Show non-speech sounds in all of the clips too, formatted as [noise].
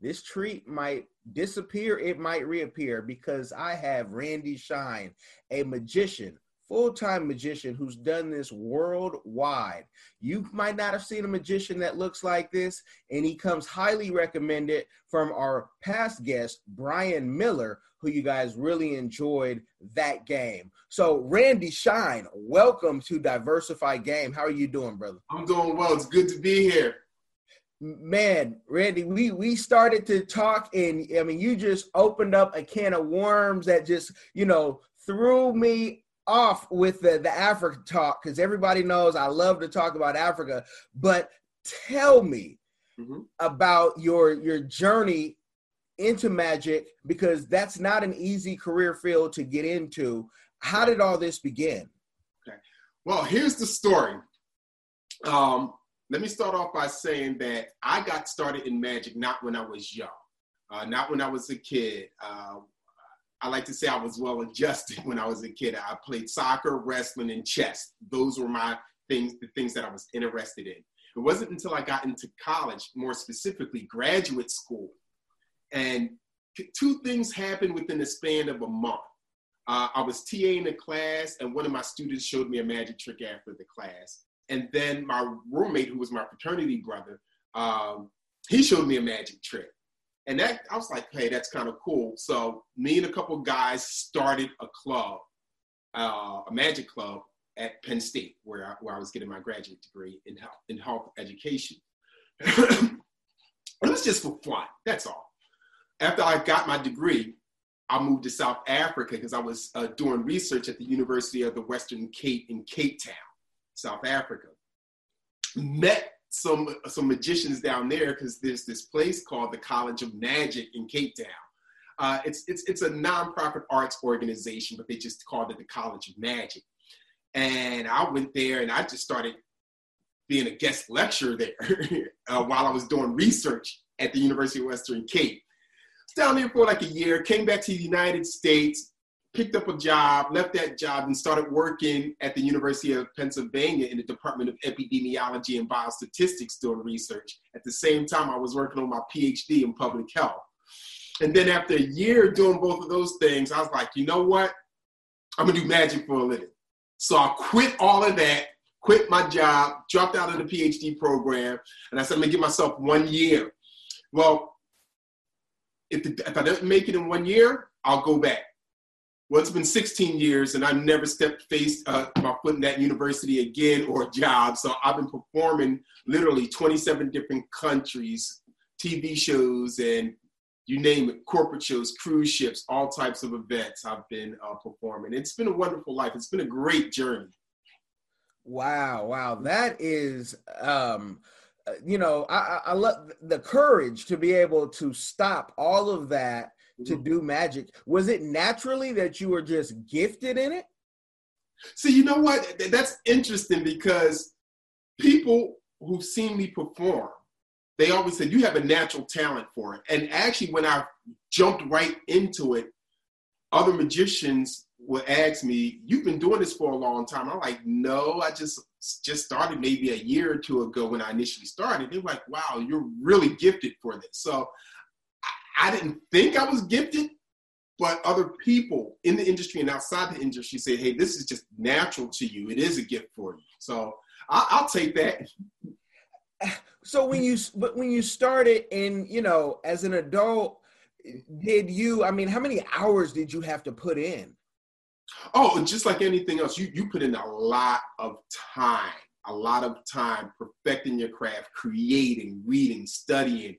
This treat might disappear, it might reappear because I have Randy Shine, a magician, full time magician who's done this worldwide. You might not have seen a magician that looks like this, and he comes highly recommended from our past guest, Brian Miller, who you guys really enjoyed that game. So, Randy Shine, welcome to Diversify Game. How are you doing, brother? I'm doing well. It's good to be here. Man, Randy, we we started to talk, and I mean, you just opened up a can of worms that just you know threw me off with the the Africa talk because everybody knows I love to talk about Africa. But tell me Mhm. about your your journey into magic because that's not an easy career field to get into. How did all this begin? Okay. Well, here's the story. Um, let me start off by saying that I got started in magic not when I was young, uh, not when I was a kid. Uh, I like to say I was well adjusted [laughs] when I was a kid. I played soccer, wrestling, and chess. Those were my things, the things that I was interested in. It wasn't until I got into college, more specifically graduate school, and two things happened within the span of a month. Uh, I was TAing a class, and one of my students showed me a magic trick after the class. And then my roommate, who was my fraternity brother, um, he showed me a magic trick. And that I was like, hey, that's kind of cool. So me and a couple guys started a club, uh, a magic club at Penn State, where I, where I was getting my graduate degree in health, in health education. [clears throat] it was just for fun. That's all. After I got my degree, I moved to South Africa because I was uh, doing research at the University of the Western Cape in Cape Town, South Africa. Met some some magicians down there because there's this place called the College of Magic in Cape Town. Uh, it's it's it's a nonprofit arts organization, but they just called it the College of Magic. And I went there and I just started being a guest lecturer there [laughs] uh, while I was doing research at the University of Western Cape down there for like a year, came back to the United States, picked up a job, left that job, and started working at the University of Pennsylvania in the Department of Epidemiology and Biostatistics doing research. At the same time, I was working on my PhD in public health. And then after a year doing both of those things, I was like, you know what? I'm gonna do magic for a living. So I quit all of that, quit my job, dropped out of the PhD program, and I said, I'm gonna give myself one year. Well, if, the, if I don't make it in one year, I'll go back. Well, it's been 16 years, and I've never stepped face uh, my foot in that university again or a job. So I've been performing literally 27 different countries, TV shows, and you name it, corporate shows, cruise ships, all types of events. I've been uh, performing. It's been a wonderful life. It's been a great journey. Wow, wow, that is, um, uh, you know, I, I, I love the courage to be able to stop all of that to mm-hmm. do magic. Was it naturally that you were just gifted in it? See, you know what that's interesting because people who've seen me perform, they always said you have a natural talent for it. And actually, when I jumped right into it, other magicians would ask me, "You've been doing this for a long time." I'm like, "No, I just just started maybe a year or two ago when I initially started." They're like, "Wow, you're really gifted for this." So I, didn't think I was gifted, but other people in the industry and outside the industry say, "Hey, this is just natural to you. It is a gift for you." So I, I'll take that. So when you but when you started in, you know, as an adult, did you? I mean, how many hours did you have to put in? Oh, just like anything else, you you put in a lot of time, a lot of time perfecting your craft, creating, reading, studying,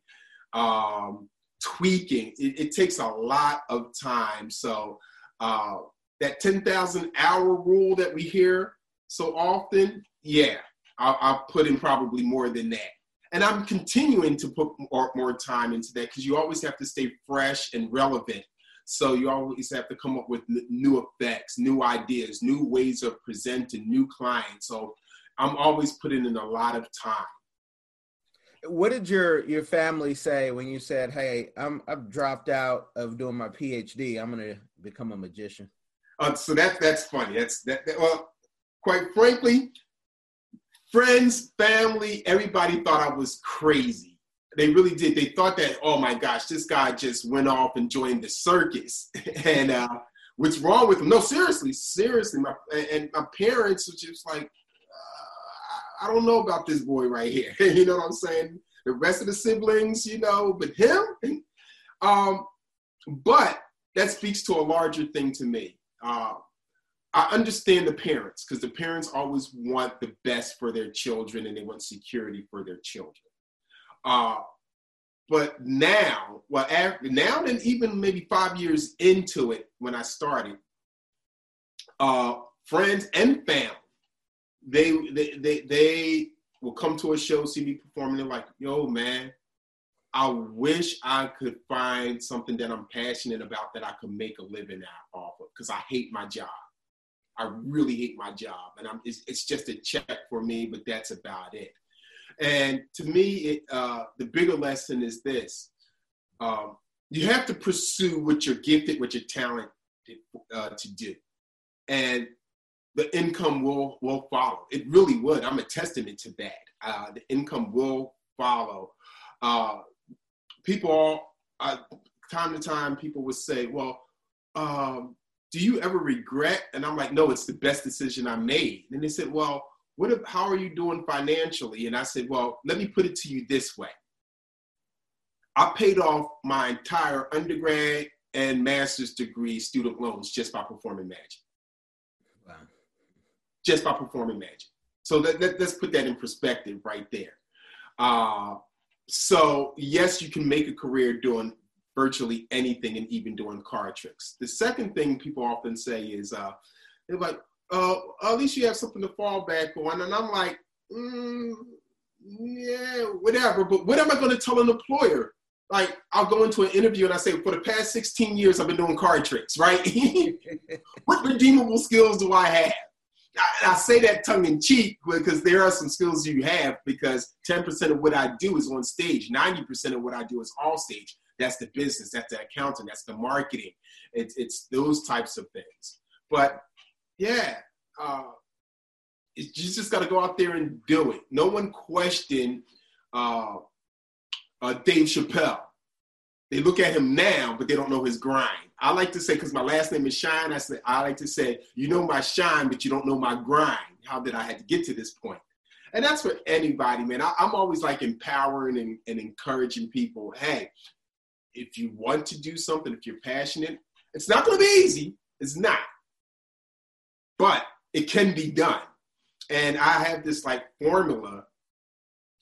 um, tweaking. It, it takes a lot of time. So uh, that ten thousand hour rule that we hear so often, yeah, I'll, I'll put in probably more than that. and I'm continuing to put more, more time into that because you always have to stay fresh and relevant. So you always have to come up with new effects, new ideas, new ways of presenting, new clients. So I'm always putting in a lot of time. What did your your family say when you said, "Hey, I'm I've dropped out of doing my PhD. I'm going to become a magician"? Uh, so that that's funny. That's that, that. Well, quite frankly, friends, family, everybody thought I was crazy. They really did. They thought that, oh my gosh, this guy just went off and joined the circus. [laughs] and uh, what's wrong with him? No, seriously, seriously. My, and my parents were just like, I don't know about this boy right here. [laughs] you know what I'm saying? The rest of the siblings, you know, but him. [laughs] um, but that speaks to a larger thing to me. Uh, I understand the parents because the parents always want the best for their children and they want security for their children. Uh, but now, well, after, now and even maybe five years into it, when I started, uh, friends and family, they, they they they will come to a show, see me performing, they're like, "Yo, man, I wish I could find something that I'm passionate about that I could make a living out off of because I hate my job." I really hate my job, and I'm, it's, it's just a check for me, but that's about it. And to me, it, uh, the bigger lesson is this: um, you have to pursue what you're gifted, what you're talented uh, to do, and the income will will follow. It really would. I'm a testament to that. Uh, the income will follow. Uh, people, all, uh, time to time, people would say, "Well." Um, do you ever regret? And I'm like, no, it's the best decision I made. And they said, well, what if, how are you doing financially? And I said, well, let me put it to you this way. I paid off my entire undergrad and master's degree student loans just by performing magic. Just by performing magic. So let, let, us put that in perspective right there. Uh, so yes, you can make a career doing virtually anything and even doing card tricks. The second thing people often say is, uh, they're like, oh, at least you have something to fall back on. And I'm like, mm, yeah, whatever. But what am I going to tell an employer? Like, I'll go into an interview and I say, for the past 16 years, I've been doing card tricks, right? [laughs] what redeemable skills do I have? I, say that tongue in cheek because there are some skills you have because 10% of what I do is on stage, 90% of what I do is off stage. That's the business, that's the accounting, that's the marketing. It's, it's those types of things. But yeah, uh, you just got to go out there and do it. No one questioned uh, uh, Dave Chappelle. They look at him now, but they don't know his grind. I like to say, because my last name is Shine, I say I like to say, you know my shine, but you don't know my grind. How did I had to get to this point? And that's for anybody, man. I, am always like empowering and, and encouraging people. Hey, if you want to do something, if you're passionate, it's not going to be easy. It's not. But it can be done. And I have this like formula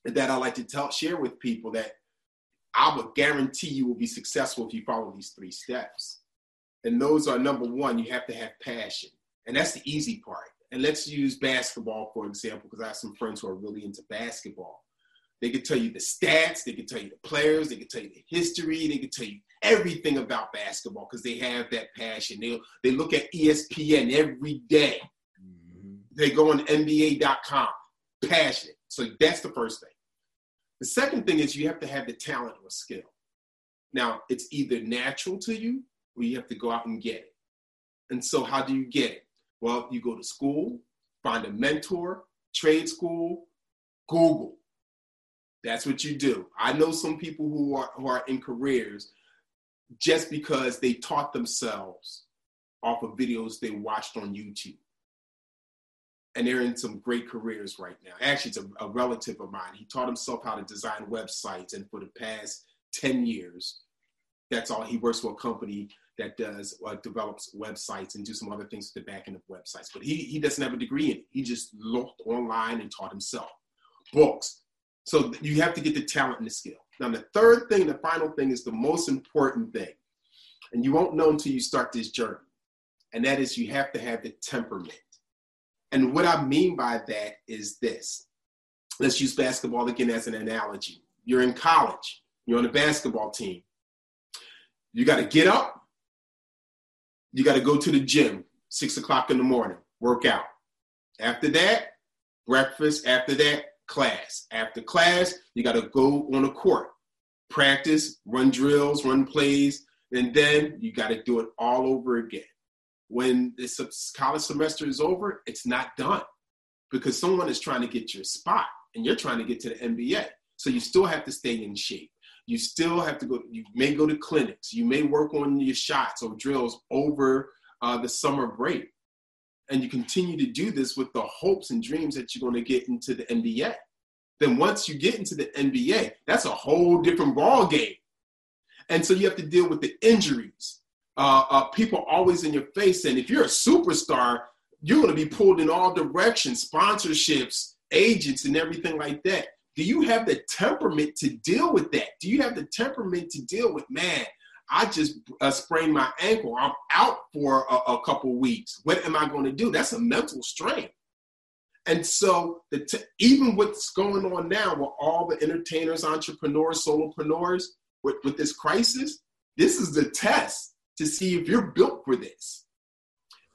that I like to tell, share with people that I would guarantee you will be successful if you follow these three steps. And those are number one, you have to have passion. And that's the easy part. And let's use basketball, for example, because I have some friends who are really into basketball. They could tell you the stats, they could tell you the players, they could tell you the history, they could tell you everything about basketball because they have that passion. They they look at ESPN every day. Mm-hmm. They go on NBA.com, passionate. So that's the first thing. The second thing is you have to have the talent or skill. Now, it's either natural to you or you have to go out and get it. And so, how do you get it? Well, you go to school, find a mentor, trade school, Google. That's what you do. I know some people who are who are in careers just because they taught themselves off of videos they watched on YouTube. And they're in some great careers right now. Actually, it's a, a relative of mine. He taught himself how to design websites, and for the past 10 years, that's all. He works for a company that does uh, develops websites and do some other things with the back end of websites. But he he doesn't have a degree in it. He just looked online and taught himself. Books, so you have to get the talent and the skill. Now, the third thing, the final thing is the most important thing. And you won't know until you start this journey. And that is you have to have the temperament. And what I mean by that is this let's use basketball again as an analogy. You're in college, you're on a basketball team. You got to get up, you got to go to the gym, six o'clock in the morning, work out. After that, breakfast. After that, class. After class, you got to go on the court, practice, run drills, run plays, and then you got to do it all over again. When the college semester is over, it's not done because someone is trying to get your spot and you're trying to get to the NBA. So you still have to stay in shape. You still have to go, you may go to clinics. You may work on your shots or drills over uh, the summer break. And you continue to do this with the hopes and dreams that you're going to get into the NBA. Then once you get into the NBA, that's a whole different ball game. And so you have to deal with the injuries. Uh, uh, people always in your face. And if you're a superstar, you're going to be pulled in all directions, sponsorships, agents, and everything like that. Do you have the temperament to deal with that? Do you have the temperament to deal with, man, I just uh, sprained my ankle. I'm out for a, a couple weeks. What am I going to do? That's a mental strain. And so, the even what's going on now with all the entertainers, entrepreneurs, solopreneurs, with, with this crisis, this is the test to see if you're built for this.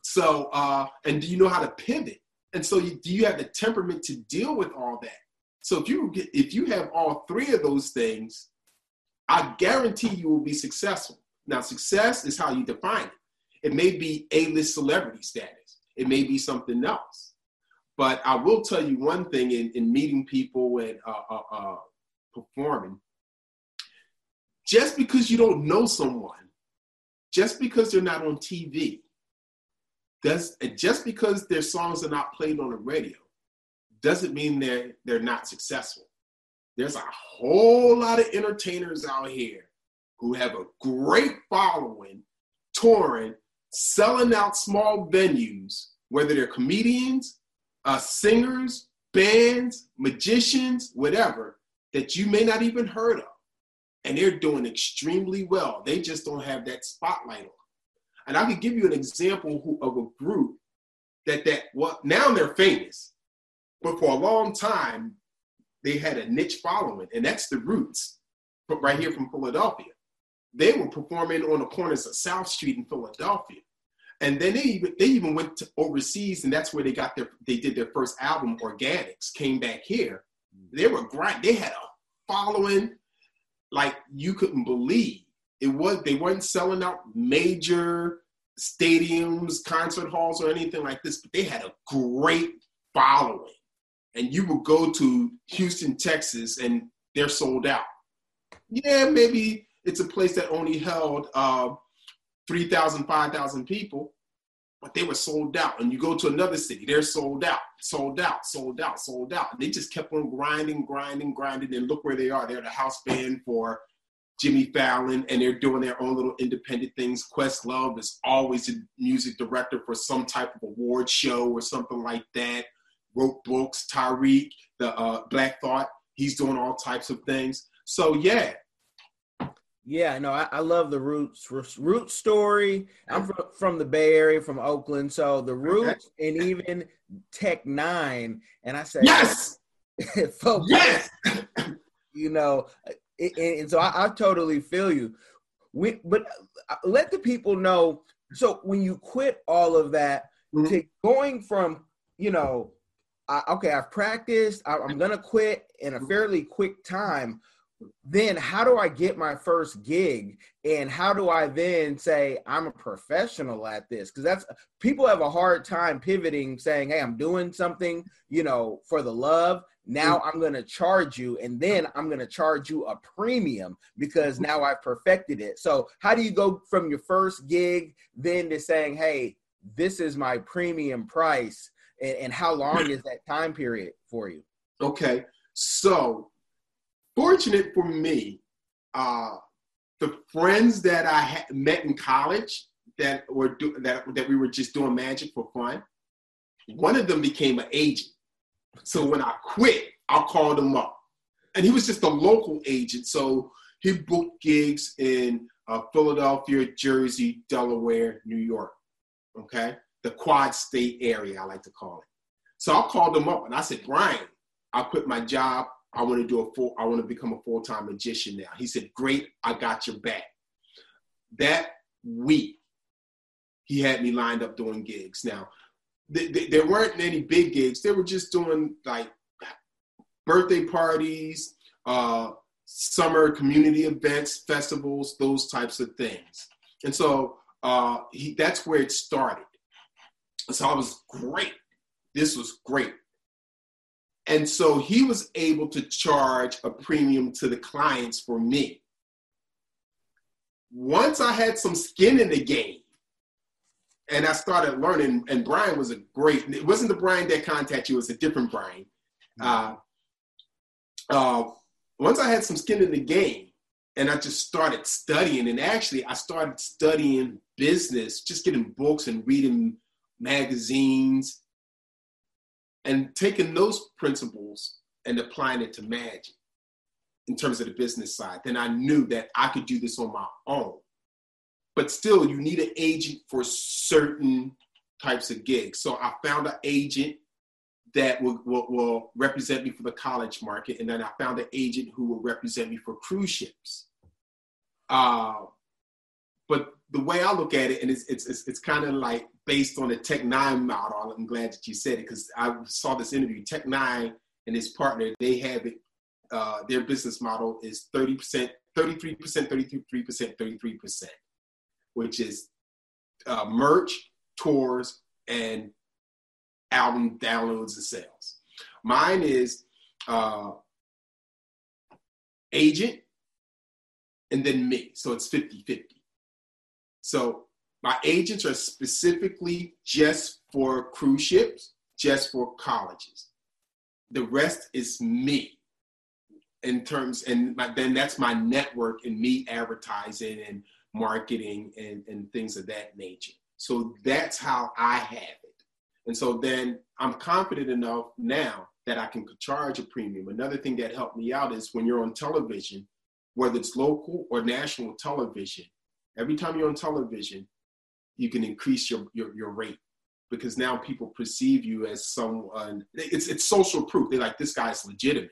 So, uh, and do you know how to pivot? And so, you, do you have the temperament to deal with all that? So, if you get, if you have all three of those things, I guarantee you will be successful. Now, success is how you define it. It may be A-list celebrity status. It may be something else. But I will tell you one thing: in, in meeting people and uh, uh, uh, performing, just because you don't know someone, just because they're not on TV, does just because their songs are not played on the radio, doesn't mean they're they're not successful. There's a whole lot of entertainers out here who have a great following, touring, selling out small venues, whether they're comedians, uh, singers, bands, magicians, whatever, that you may not even heard of and they're doing extremely well. They just don't have that spotlight on. And I could give you an example of a group that that well now they're famous, but for a long time they had a niche following, and that's the Roots, right here from Philadelphia. They were performing on the corners of South Street in Philadelphia, and then they even they even went to overseas, and that's where they got their they did their first album, Organix. Came back here, they were great. They had a following like you couldn't believe. It was they weren't selling out major stadiums, concert halls, or anything like this, but they had a great following. And you would go to Houston, Texas, and they're sold out. Yeah, maybe it's a place that only held uh, 3,000, 5,000 people, but they were sold out. And you go to another city, they're sold out, sold out, sold out, sold out. And they just kept on grinding, grinding, grinding. And look where they are. They're the house band for Jimmy Fallon, and they're doing their own little independent things. Questlove is always a music director for some type of award show or something like that. Wrote books. Tariq, the uh, Black Thought, he's doing all types of things. So yeah, yeah, no, I, I, love the Roots root story. I'm from, from the Bay Area, from Oakland, so the Roots and even Tech N9ne, and I said yes, [laughs] folks, yes, [coughs] you know, and, and so I, I, totally feel you. We, but uh, let the people know. So when you quit all of that, mm-hmm. to going from you know, I, okay, I've practiced, I, I'm gonna quit in a fairly quick time then how do I get my first gig? And how do I then say I'm a professional at this? Because that's people have a hard time pivoting, saying, Hey, I'm doing something, you know, for the love. Now mm. I'm going to charge you, and then I'm going to charge you a premium because now I've perfected it. So, how do you go from your first gig then to saying, Hey, this is my premium price? And, and how long [clears throat] is that time period for you? Okay. So, fortunate for me, uh, the friends that I had met in college that were do, that that we were just doing magic for fun. One of them became an agent. So when I quit, I called him up, and he was just a local agent. So he booked gigs in uh, Philadelphia, Jersey, Delaware, New York. Okay, the Quad State area, I like to call it. So I called him up and I said, Brian, I quit my job. I want to do a full, I want to become a full-time magician now. He said, great, I got your back. That week, he had me lined up doing gigs. Now, th- th- there weren't any big gigs. They were just doing like birthday parties, uh, summer community events, festivals, those types of things. And so uh, he, that's where it started. So I was great. This was great. And so he was able to charge a premium to the clients for me. Once I had some skin in the game, and I started learning, and Brian was a great, it wasn't the Brian that contacted you, it was a different Brian. Uh, uh, once I had some skin in the game, and I just started studying, and actually I started studying business, just getting books and reading magazines and taking those principles and applying it to magic in terms of the business side, then I knew that I could do this on my own. But still, you need an agent for certain types of gigs. So I found an agent that will, will, will, represent me for the college market, and then I found an agent who will represent me for cruise ships. Uh, but the way I look at it, and it's it's it's, it's kind of like based on the Tech N9ne model. I'm glad that you said it because I saw this interview. Tech N9ne and his partner, they have it. Uh, their business model is 30%, 33%, 33%, 33%, which is uh, merch, tours, and album downloads and sales. Mine is uh, agent and then me. So it's 50 50. So my agents are specifically just for cruise ships, just for colleges. The rest is me in terms, and my, then that's my network and me advertising and marketing and, and things of that nature. So that's how I have it. And so then I'm confident enough now that I can charge a premium. Another thing that helped me out is when you're on television, whether it's local or national television, every time you're on television, you can increase your, your, your rate because now people perceive you as someone it's it's social proof. They're like this guy's legitimate.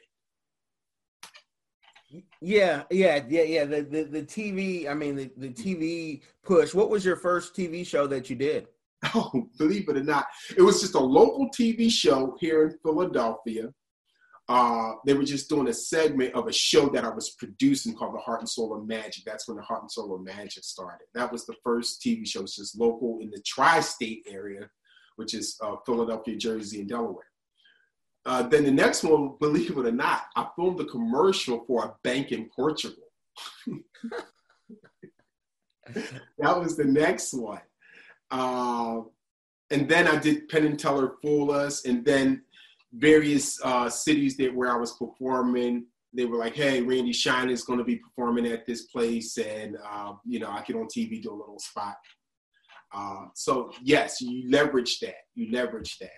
Yeah yeah yeah yeah. The the, the tv i mean the, the tv push. What was your first tv show that you did? [laughs] Oh believe it or not it was just a local tv show here in philadelphia uh, they were just doing a segment of a show that I was producing called The Heart and Soul of Magic. That's when The Heart and Soul of Magic started. That was the first TV show, it's just local in the tri state area, which is uh, Philadelphia, Jersey, and Delaware. Uh, then the next one, believe it or not, I filmed a commercial for a bank in Portugal. [laughs] that was the next one. Uh, and then I did Penn and Teller Fool Us, and then various uh, cities that where I was performing. They were like, "Hey, Randy Shine is going to be performing at this place, and uh, you know, I get on TV, do a little spot." Uh, so yes, you leverage that. You leverage that.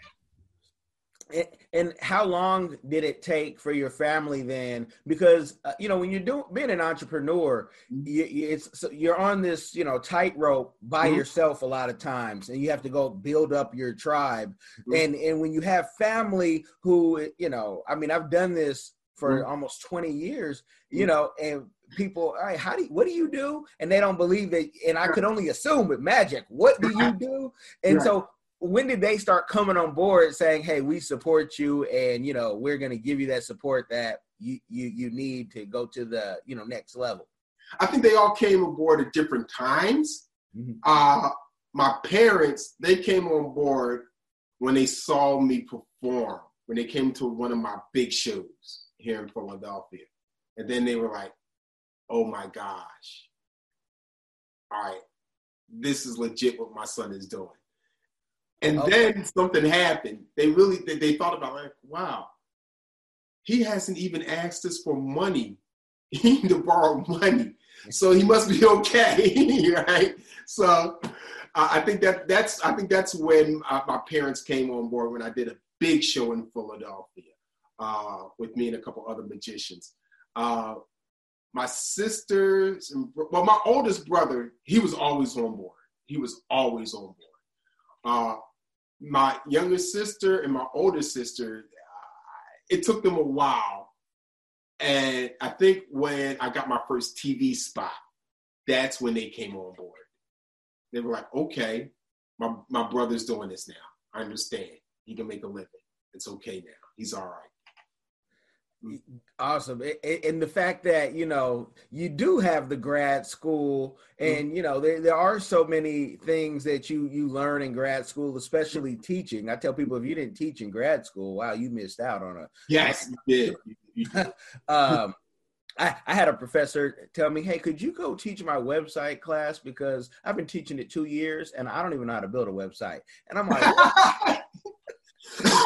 And how long did it take for your family then? Because uh, you know when you're doing being an entrepreneur, mm-hmm. you, it's so you're on this you know tightrope by mm-hmm. yourself a lot of times, and you have to go build up your tribe. Mm-hmm. And and when you have family who you know, I mean, I've done this for mm-hmm. almost 20 years, you mm-hmm. know, and people, all right, how do you, what do you do? And they don't believe it. And I could only assume with magic, what do you [laughs] do? And right. so when did they start coming on board saying, "Hey, we support you, and you know we're going to give you that support that you you you need to go to the you know next level"? I think they all came aboard at different times. Mm-hmm. Uh, my parents they came on board when they saw me perform when they came to one of my big shows here in Philadelphia, and then they were like, "Oh my gosh, all right, this is legit what my son is doing." And okay. then something happened. They really they, they thought about like, wow, he hasn't even asked us for money [laughs] to borrow money, so he must be [laughs] okay, [laughs] right? So uh, I think that that's I think that's when uh, my parents came on board when I did a big show in Philadelphia uh, with me and a couple other magicians. Uh, my sisters, and, well, my oldest brother, he was always on board. He was always on board. My younger sister and my older sister, it took them a while. And I think when I got my first TV spot, that's when they came on board. They were like, okay, my, my brother's doing this now. I understand. He can make a living. It's okay now. He's all right. Awesome. And the fact that, you know, you do have the grad school mm-hmm. and, you know, there, there are so many things that you, you learn in grad school, especially teaching. I tell people if you didn't teach in grad school, wow, you missed out on a. Yes, you did. [laughs] um, I, I had a professor tell me, hey, could you go teach my website class? Because I've been teaching it two years and I don't even know how to build a website. And I'm like, [laughs]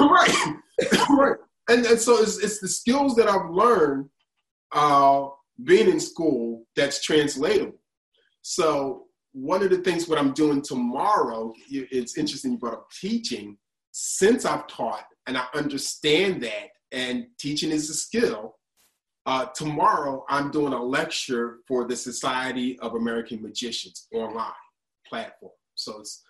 right, right and, and so it's, it's the skills that I've learned uh, being in school that's translatable. So one of the things what I'm doing tomorrow, it's interesting you brought up teaching. Since I've taught and I understand that, and teaching is a skill, uh, tomorrow I'm doing a lecture for the Society of American Magicians online platform. So it's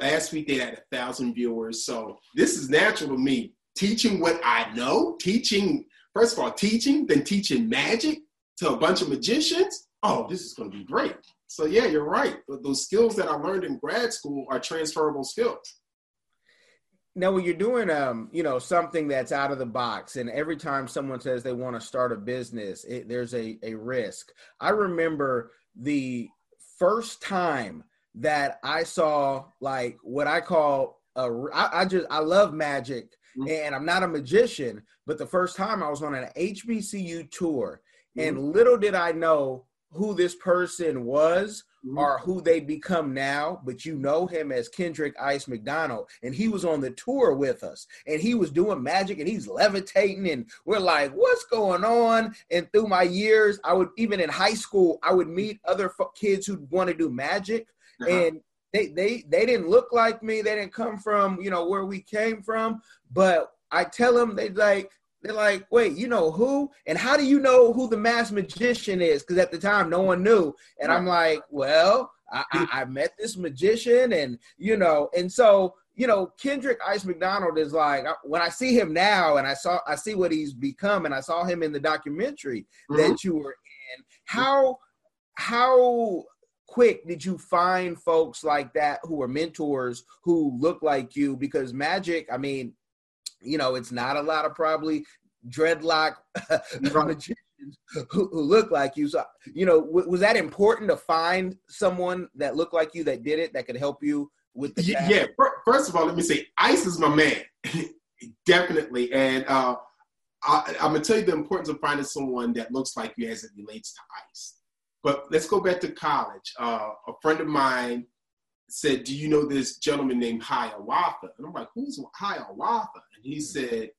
last week they had a thousand viewers. So this is natural to me teaching what I know, teaching, first of all, teaching, then teaching magic to a bunch of magicians. Oh, this is going to be great. So, yeah, you're right. But those skills that I learned in grad school are transferable skills. Now, when you're doing, um, you know, something that's out of the box, and every time someone says they want to start a business, it, there's a, a risk. I remember the first time that I saw like what I call a, I, I just I love magic. And I'm not a magician, but the first time I was on an HBCU tour, and mm-hmm. little did I know who this person was mm-hmm. or who they become now, but you know him as Kenrick Ice McDonald, and he was on the tour with us, and he was doing magic, and he's levitating, and we're like, "What's going on?" And through my years, I would even in high school, I would meet other kids who want to do magic, uh-huh. and they they they didn't look like me. They didn't come from you know where we came from. But I tell them they like they're like, wait, you know who? And how do you know who the mass magician is? Because at the time no one knew. And I'm like, well, I, I, I met this magician, and you know, and so you know, Kenrick Ice McDonald is like when I see him now, and I saw I see what he's become, and I saw him in the documentary mm-hmm. that you were in. How how quick did you find folks like that who were mentors who look like you? Because magic, I mean, you know, it's not a lot of probably dreadlock [laughs] magicians who, who, look like you. So, you know, w- was that important to find someone that looked like you that did it that could help you with the? Yeah. yeah. First of all, let me say, Ice is my man, [laughs] definitely, and uh, I, I'm gonna tell you the importance of finding someone that looks like you as it relates to Ice. But let's go back to college. Uh, a friend of mine said, "Do you know this gentleman named Hiawatha?" And I'm like, "Who's Hiawatha?" And he said,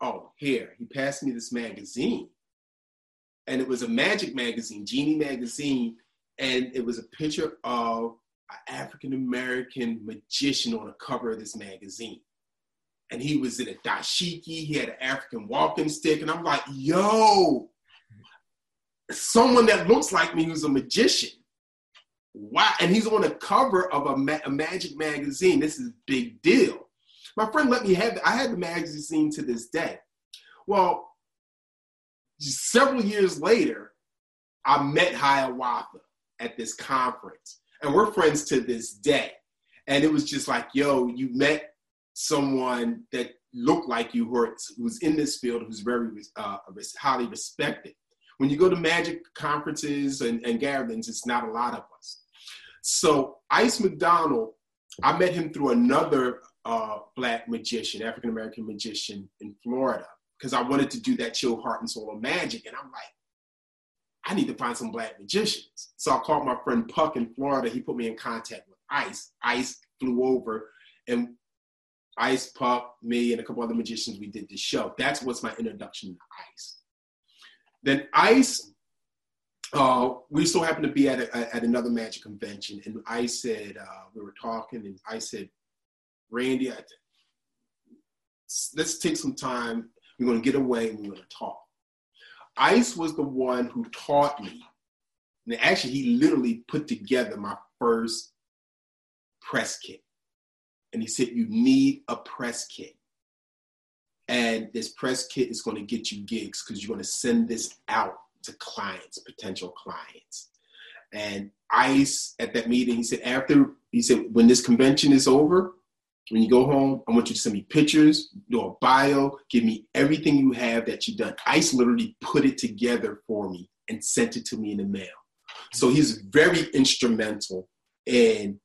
"Oh, here." He passed me this magazine, and it was a magic magazine, Genii magazine, and it was a picture of an African American magician on the cover of this magazine. And he was in a dashiki. He had an African walking stick, and I'm like, "Yo." Someone that looks like me who's a magician. Wow. And he's on the cover of a, ma- a magic magazine. This is big deal. My friend let me have, I had the magazine to this day. Well, several years later, I met Hiawatha at this conference, and we're friends to this day. And it was just like, yo, you met someone that looked like you, who's in this field, who's very uh, highly respected. When you go to magic conferences and, and gatherings, it's not a lot of us. So Ice McDonald, I met him through another uh, black magician, African American magician in Florida, because I wanted to do that chill heart and soul of magic. And I'm like, I need to find some black magicians. So I called my friend Puck in Florida. He put me in contact with Ice. Ice flew over and Ice, Puck, me, and a couple other magicians, we did this show. That's what's my introduction to Ice. Then Ice, uh, we so happened to be at, a, at another magic convention, and I said, uh, we were talking, and I said, Randy, I, let's take some time. We're going to get away and we're going to talk. Ice was the one who taught me, and actually, he literally put together my first press kit. And he said, You need a press kit. And this press kit is going to get you gigs because you're going to send this out to clients, potential clients. And Ice at that meeting, he said, after, he said, when this convention is over, when you go home, I want you to send me pictures, do a bio, give me everything you have that you've done. Ice literally put it together for me and sent it to me in the mail. So he's very instrumental in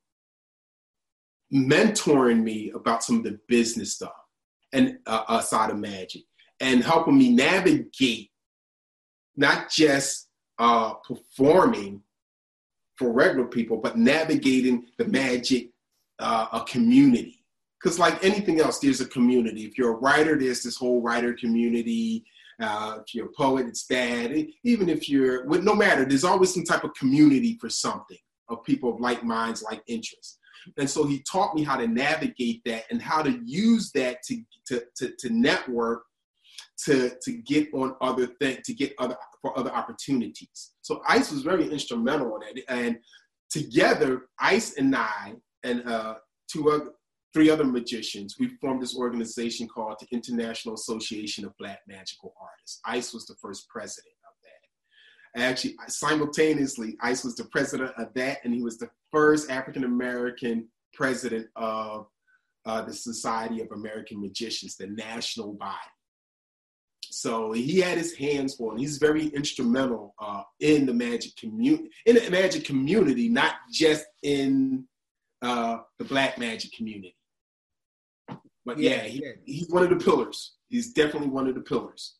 mentoring me about some of the business stuff and uh, outside of magic and helping me navigate not just uh, performing for regular people, but navigating the magic uh, a community. Because like anything else, there's a community. If you're a writer, there's this whole writer community. Uh, if you're a poet, it's that. Even if you're, no matter, there's always some type of community for something of people of like minds, like interests. And so he taught me how to navigate that and how to use that to, to, to, to network to to get on other things to get other for other opportunities. So ice was very instrumental in it. And together ice and i and uh, two other three other magicians we formed this organization called the international association of black magical artists. Ice was the first president. that actually simultaneously ice was the president of that and he was the first african american president of uh, the society of american magicians the national body so he had his hands full, and he's very instrumental uh, in the magic community, in the magic community, not just in uh, the black magic community. But yeah, he, he's one of the pillars. He's definitely one of the pillars.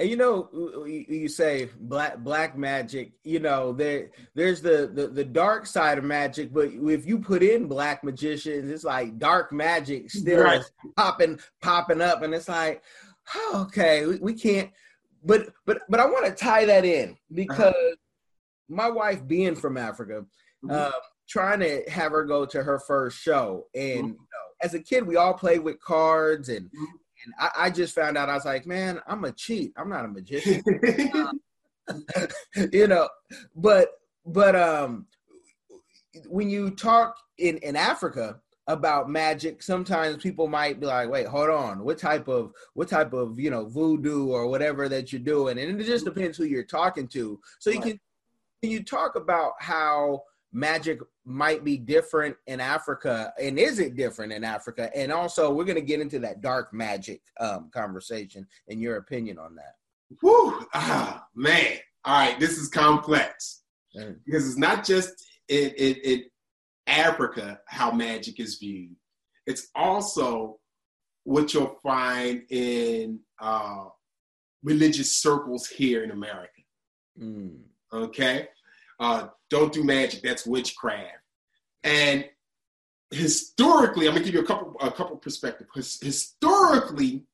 And you know, you say black black magic. You know, there there's the, the the dark side of magic, but if you put in black magicians, it's like dark magic still right. popping popping up, and it's like, okay, we, we can't. But but but I want to tie that in because uh-huh. my wife being from Africa, mm-hmm. uh, trying to have her go to her first show, and mm-hmm. you know, as a kid we all played with cards, and mm-hmm. And I, I, just found out I was like, man, I'm a cheat. I'm not a magician. [laughs] [laughs] you know, but but um, when you talk in in Africa about magic sometimes people might be like wait hold on what type of what type of you know voodoo or whatever that you're doing and it just depends who you're talking to so you can can you talk about how magic might be different in africa and is it different in africa and also we're going to get into that dark magic um, conversation and your opinion on that Whew, ah, man all right this is complex mm. because it's not just it, it, it Africa how magic is viewed. It's also what you'll find in uh, religious circles here in America. Mm. Okay? Uh, don't do magic, that's witchcraft. And historically, I'm gonna give you a couple a couple perspectives. Historically,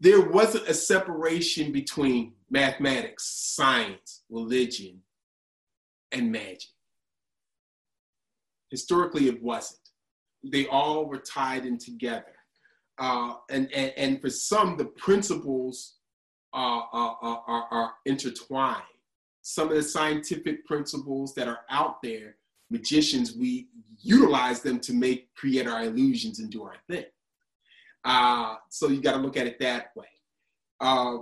there wasn't a separation between mathematics, science, religion, and magic. Historically, it wasn't. They all were tied in together. Uh, and, and, and for some, the principles uh, are, are, are intertwined. Some of the scientific principles that are out there, magicians, we utilize them to make create our illusions and do our thing. Uh, so you got to look at it that way. Uh,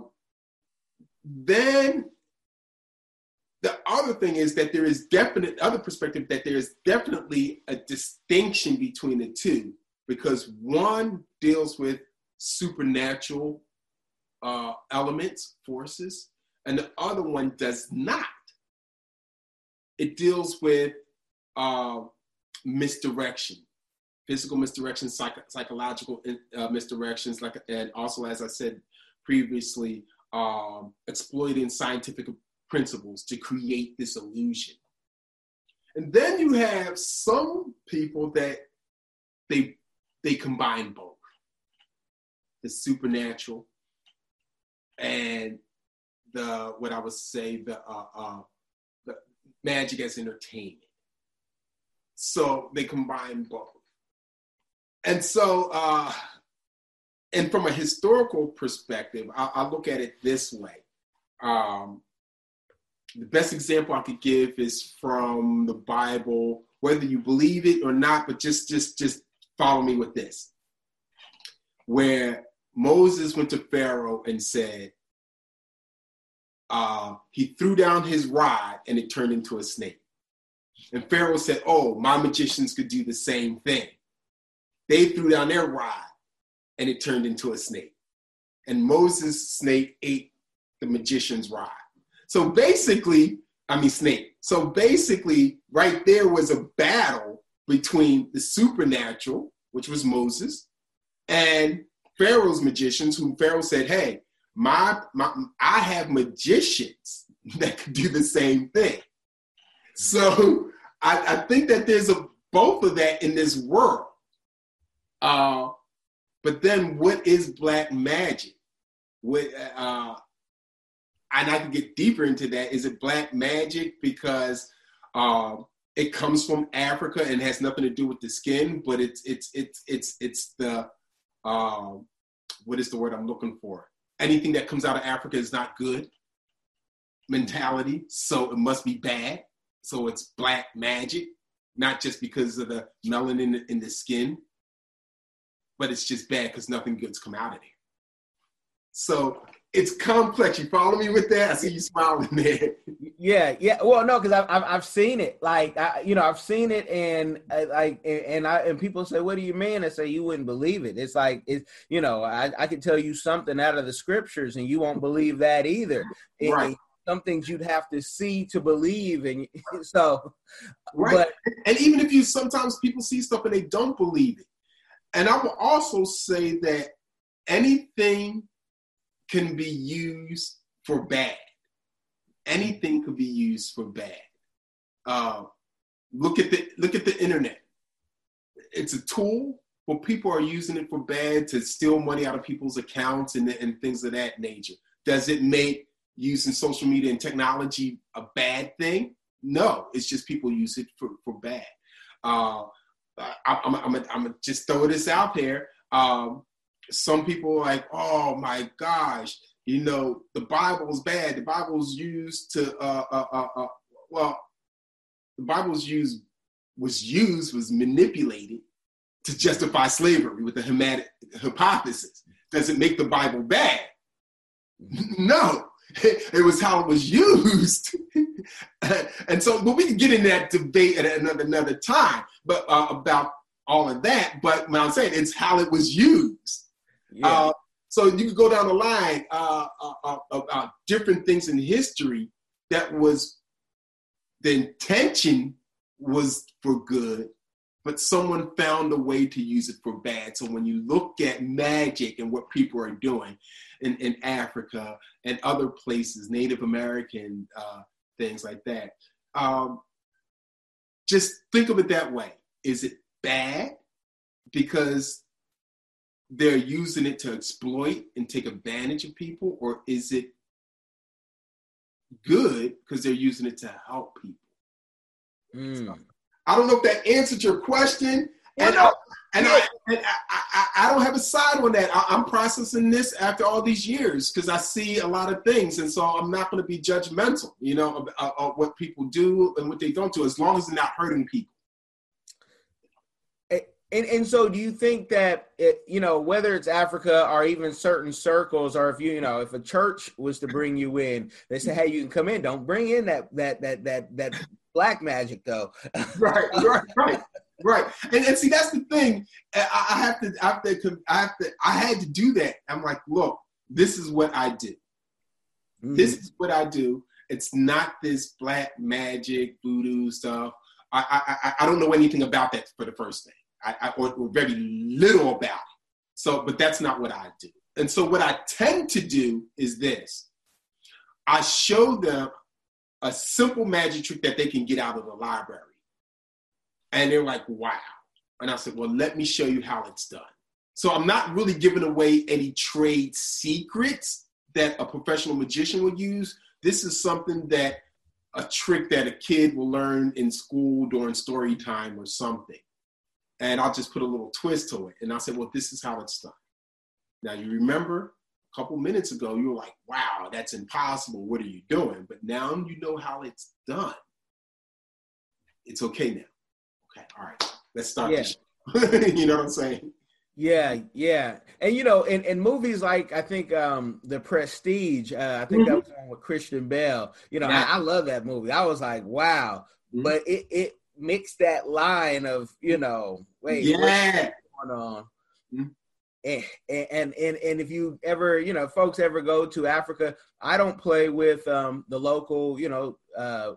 then the other thing is that there is definite other perspective that there is definitely a distinction between the two because one deals with supernatural uh, elements, forces, and the other one does not. It deals with uh, misdirection, physical misdirection, psych- psychological uh, misdirections, like, and also, as I said previously, um, exploiting scientific principles to create this illusion. And then you have some people that they they combine both the supernatural and the what I would say the uh, uh, the magic as entertainment. So they combine both, and so uh, and from a historical perspective, I, I look at it this way. Um, the best example I could give is from the Bible, whether you believe it or not, but just just just follow me with this. where Moses went to Pharaoh and said, uh, he threw down his rod and it turned into a snake. And Pharaoh said, Oh, my magicians could do the same thing. They threw down their rod and it turned into a snake. And Moses' snake ate the magician's rod. So basically, I mean, snake. So basically, right there was a battle between the supernatural, which was Moses, and Pharaoh's magicians, whom Pharaoh said, Hey, my, my I have magicians [laughs] that could do the same thing. So I, I think that there's a both of that in this world. Uh, but then what is black magic? What uh, and I can get deeper into that. Is it black magic because uh, it comes from Africa and has nothing to do with the skin, but it's it's it's it's it's the uh, what is the word I'm looking for? Anything that comes out of Africa is not good mentality, so it must be bad. So it's black magic, not just because of the melanin in the, in the skin, but it's just bad because nothing good's come out of there. So it's complex. You follow me with that? I see you smiling there. Yeah, yeah. Well, no, because I've, I've I've seen it. Like, I, you know, I've seen it, and uh, like, and, and I and people say, "What do you mean?" I say, "You wouldn't believe it." It's like, it's you know, I I can tell you something out of the scriptures, and you won't believe that either. Right. Some things you'd have to see to believe, and [laughs] so, Right. but and even if you sometimes people see stuff and they don't believe it. And I will also say that anything can be used for bad. Anything could be used for bad. Uh, look at the look at the internet. It's a tool, but people are using it for bad to steal money out of people's accounts and, and things of that nature. Does it make using social media and technology a bad thing? No, it's just people use it for, for bad. Uh, I, I'm, I'm, I'm, I'm just throw this out there. Um, some people are like, oh my gosh, you know, the Bible's bad. The Bible's used to, uh, uh, uh, uh, well, the Bible's used was used was manipulated to justify slavery with the Hamitic hypothesis. Does it make the Bible bad? [laughs] No, [laughs] it was how it was used. [laughs] and so, but we can get in that debate at another another time. But uh, about all of that. But what I'm saying it's how it was used. Yeah, Uh, so you could go down the line uh, uh, uh, uh, different things in history that was the intention was for good, but someone found a way to use it for bad. So when you look at magic and what people are doing in, in Africa and other places, Native American uh, things like that, um, just think of it that way. Is it bad because they're using it to exploit and take advantage of people, or is it good because they're using it to help people? Mm. I don't know if that answered your question. And, no, I, and, I, and I, I, I don't have a side on that. I, I'm processing this after all these years because I see a lot of things. And so I'm not going to be judgmental, you know, of, of, of what people do and what they don't do, as long as they're not hurting people. And and so, do you think that it, you know whether it's Africa or even certain circles, or if you you know if a church was to bring you in, they say, "Hey, you can come in. Don't bring in that that that that that black magic, though." [laughs] right, right, right, right. And, and see, that's the thing. I, I have to, I have to, I have to, I had to do that. I'm like, look, this is what I do. Mm. This is what I do. It's not this black magic voodoo stuff. I, I, I, I don't know anything about that for the first thing. I, I or, or very little about it. So, but that's not what I do. And so, what I tend to do is this: I show them a simple magic trick that they can get out of the library, and they're like, "Wow!" And I said, "Well, let me show you how it's done." So I'm not really giving away any trade secrets that a professional magician would use. This is something that a trick that a kid will learn in school during story time or something. And I'll just put a little twist to it. And I said, well, this is how it's done. Now, you remember a couple minutes ago, you were like, wow, that's impossible. What are you doing? But now you know how it's done. It's okay now. Okay, all right, let's start Yeah. the show. [laughs] you know what I'm saying? Yeah, yeah, and you know, in, in movies like I think um The Prestige, uh, I think mm-hmm. that was one with Christian Bale. You know, yeah. I, I, love that movie. I was like, wow, mm-hmm. but it it mixed that line of you know, wait, yeah, going on. Mm-hmm. And, and and and if you ever you know folks ever go to Africa, I don't play with um the local you know uh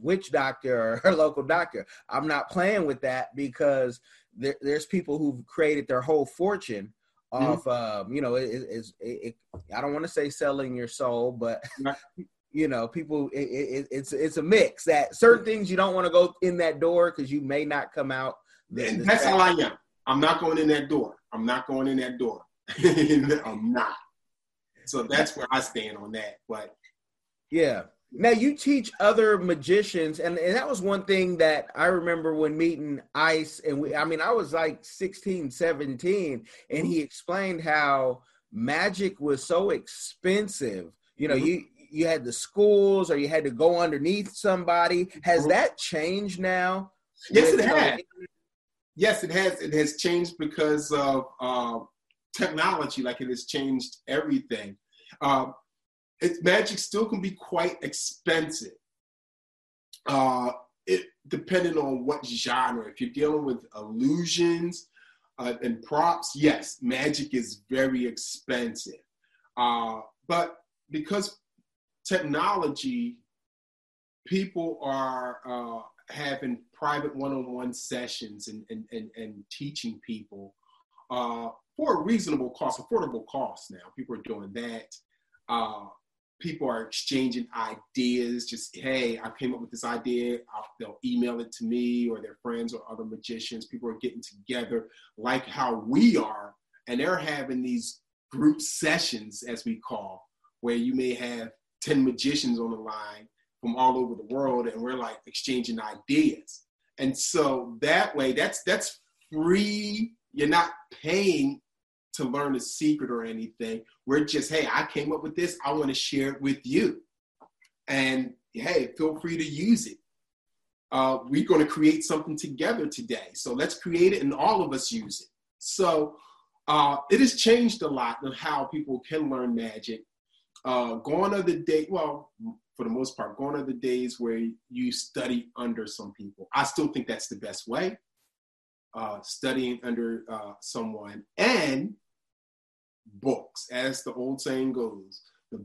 witch doctor or local doctor. I'm not playing with that because there, there's people who've created their whole fortune mm-hmm. off mm-hmm. um, you know it, it, it, i don't want to say selling your soul but you know people it's it's a mix that certain things you don't want to go in that door because you may not come out and that's how i am. I'm not going in that door. I'm not going in that door. [laughs] I'm not. So that's where i stand on that but yeah. Now you teach other magicians, and, and that was one thing that I remember when meeting Ice, and we, I mean, I was like 16, 17, and he explained how magic was so expensive. You know, mm-hmm. you you had the schools, or you had to go underneath somebody. Has that changed now? Yes, it has. Yes, it has. It has changed because of uh, technology. Like it has changed everything. Uh, it, magic still can be quite expensive. Uh, it depending on what genre. If you're dealing with illusions uh, and props, yes, magic is very expensive. Uh, but because technology, people are uh, having private one-on-one sessions and, and, and, and teaching people uh, for a reasonable cost, affordable cost now. People are doing that. Uh, people are exchanging ideas. Just hey, I came up with this idea. I'll, they'll email it to me or their friends or other magicians. People are getting together like how we are, and they're having these group sessions, as we call, where you may have ten magicians on the line from all over the world, and we're like exchanging ideas. And so that way, that's that's free. You're not paying to learn a secret or anything. We're just, hey, I came up with this. I want to share it with you. And hey, feel free to use it. Uh, we're going to create something together today. So let's create it and all of us use it. So uh, it has changed a lot of how people can learn magic. Uh, gone are the day, well, for the most part, gone are the days where you study under some people. I still think that's the best way. Uh, studying under uh, someone and books. As the old saying goes, the